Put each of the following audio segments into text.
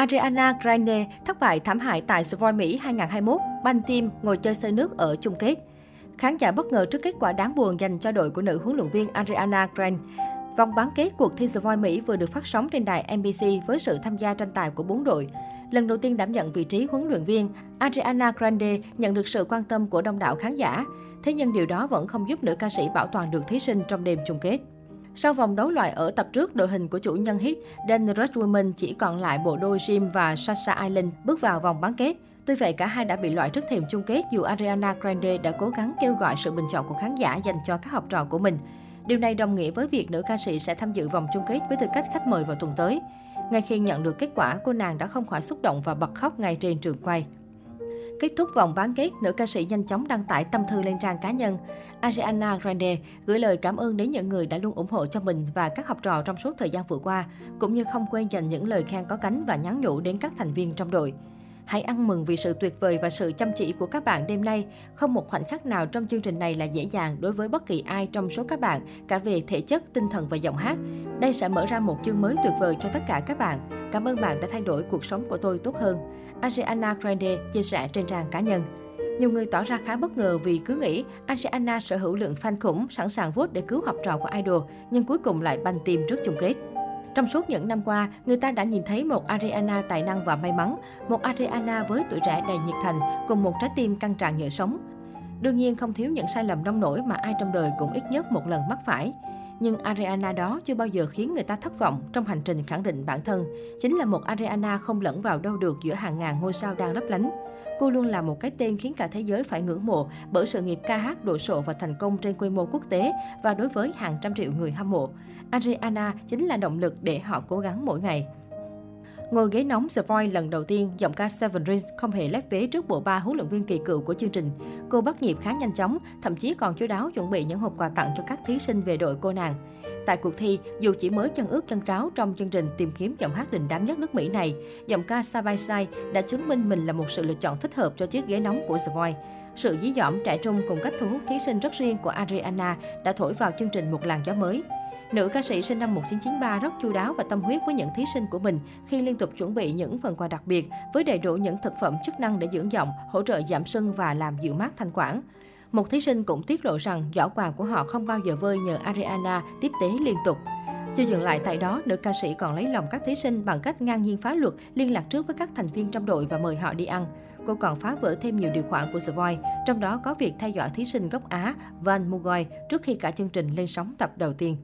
Ariana Grande thất bại thảm hại tại The Voice Mỹ 2021, banh team ngồi chơi xơi nước ở chung kết. Khán giả bất ngờ trước kết quả đáng buồn dành cho đội của nữ huấn luyện viên Ariana Grande. Vòng bán kết cuộc thi The Voice Mỹ vừa được phát sóng trên đài NBC với sự tham gia tranh tài của bốn đội. Lần đầu tiên đảm nhận vị trí huấn luyện viên, Ariana Grande nhận được sự quan tâm của đông đảo khán giả. Thế nhưng điều đó vẫn không giúp nữ ca sĩ bảo toàn được thí sinh trong đêm chung kết. Sau vòng đấu loại ở tập trước, đội hình của chủ nhân hit Dangerous Women chỉ còn lại bộ đôi Jim và Sasha Island bước vào vòng bán kết. Tuy vậy, cả hai đã bị loại trước thềm chung kết dù Ariana Grande đã cố gắng kêu gọi sự bình chọn của khán giả dành cho các học trò của mình. Điều này đồng nghĩa với việc nữ ca sĩ sẽ tham dự vòng chung kết với tư cách khách mời vào tuần tới. Ngay khi nhận được kết quả, cô nàng đã không khỏi xúc động và bật khóc ngay trên trường quay. Kết thúc vòng bán kết, nữ ca sĩ nhanh chóng đăng tải tâm thư lên trang cá nhân. Ariana Grande gửi lời cảm ơn đến những người đã luôn ủng hộ cho mình và các học trò trong suốt thời gian vừa qua, cũng như không quên dành những lời khen có cánh và nhắn nhủ đến các thành viên trong đội. Hãy ăn mừng vì sự tuyệt vời và sự chăm chỉ của các bạn đêm nay. Không một khoảnh khắc nào trong chương trình này là dễ dàng đối với bất kỳ ai trong số các bạn, cả về thể chất, tinh thần và giọng hát. Đây sẽ mở ra một chương mới tuyệt vời cho tất cả các bạn. Cảm ơn bạn đã thay đổi cuộc sống của tôi tốt hơn. Ariana Grande chia sẻ trên trang cá nhân. Nhiều người tỏ ra khá bất ngờ vì cứ nghĩ Ariana sở hữu lượng fan khủng, sẵn sàng vote để cứu học trò của idol, nhưng cuối cùng lại banh tim trước chung kết. Trong suốt những năm qua, người ta đã nhìn thấy một Ariana tài năng và may mắn, một Ariana với tuổi trẻ đầy nhiệt thành, cùng một trái tim căng tràn nhựa sống. Đương nhiên không thiếu những sai lầm nông nổi mà ai trong đời cũng ít nhất một lần mắc phải. Nhưng Ariana đó chưa bao giờ khiến người ta thất vọng trong hành trình khẳng định bản thân. Chính là một Ariana không lẫn vào đâu được giữa hàng ngàn ngôi sao đang lấp lánh. Cô luôn là một cái tên khiến cả thế giới phải ngưỡng mộ bởi sự nghiệp ca hát đồ sộ và thành công trên quy mô quốc tế và đối với hàng trăm triệu người hâm mộ. Ariana chính là động lực để họ cố gắng mỗi ngày. Ngồi ghế nóng The Voice lần đầu tiên, giọng ca Seven Rings không hề lép vế trước bộ ba huấn luyện viên kỳ cựu của chương trình. Cô bắt nhịp khá nhanh chóng, thậm chí còn chú đáo chuẩn bị những hộp quà tặng cho các thí sinh về đội cô nàng. Tại cuộc thi, dù chỉ mới chân ướt chân tráo trong chương trình tìm kiếm giọng hát đình đám nhất nước Mỹ này, giọng ca Side by Side đã chứng minh mình là một sự lựa chọn thích hợp cho chiếc ghế nóng của The Voice. Sự dí dỏm trẻ trung cùng cách thu hút thí sinh rất riêng của Adriana đã thổi vào chương trình một làn gió mới. Nữ ca sĩ sinh năm 1993 rất chu đáo và tâm huyết với những thí sinh của mình khi liên tục chuẩn bị những phần quà đặc biệt với đầy đủ những thực phẩm chức năng để dưỡng giọng, hỗ trợ giảm sưng và làm dịu mát thanh quản. Một thí sinh cũng tiết lộ rằng giỏ quà của họ không bao giờ vơi nhờ Ariana tiếp tế liên tục. Chưa dừng lại tại đó, nữ ca sĩ còn lấy lòng các thí sinh bằng cách ngang nhiên phá luật, liên lạc trước với các thành viên trong đội và mời họ đi ăn. Cô còn phá vỡ thêm nhiều điều khoản của The Voice, trong đó có việc theo dõi thí sinh gốc Á Van Mugoy trước khi cả chương trình lên sóng tập đầu tiên.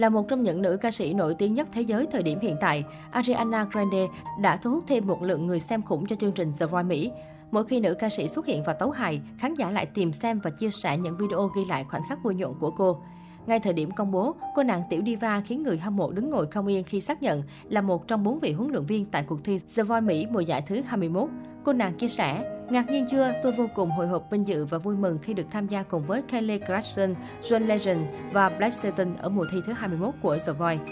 Là một trong những nữ ca sĩ nổi tiếng nhất thế giới thời điểm hiện tại, Ariana Grande đã thu hút thêm một lượng người xem khủng cho chương trình The Voice Mỹ. Mỗi khi nữ ca sĩ xuất hiện và tấu hài, khán giả lại tìm xem và chia sẻ những video ghi lại khoảnh khắc vui nhộn của cô. Ngay thời điểm công bố, cô nàng tiểu diva khiến người hâm mộ đứng ngồi không yên khi xác nhận là một trong bốn vị huấn luyện viên tại cuộc thi The Voice Mỹ mùa giải thứ 21. Cô nàng chia sẻ, Ngạc nhiên chưa? Tôi vô cùng hồi hộp vinh dự và vui mừng khi được tham gia cùng với Kelly Clarkson, John Legend và Black Satan ở mùa thi thứ 21 của The Voice.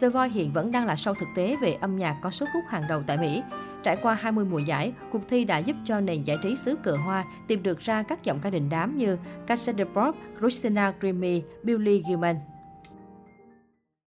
The Voice hiện vẫn đang là show thực tế về âm nhạc có sức hút hàng đầu tại Mỹ. Trải qua 20 mùa giải, cuộc thi đã giúp cho nền giải trí xứ cờ hoa tìm được ra các giọng ca đình đám như Cassandra Pop, Christina Grimmie, Billy Gilman.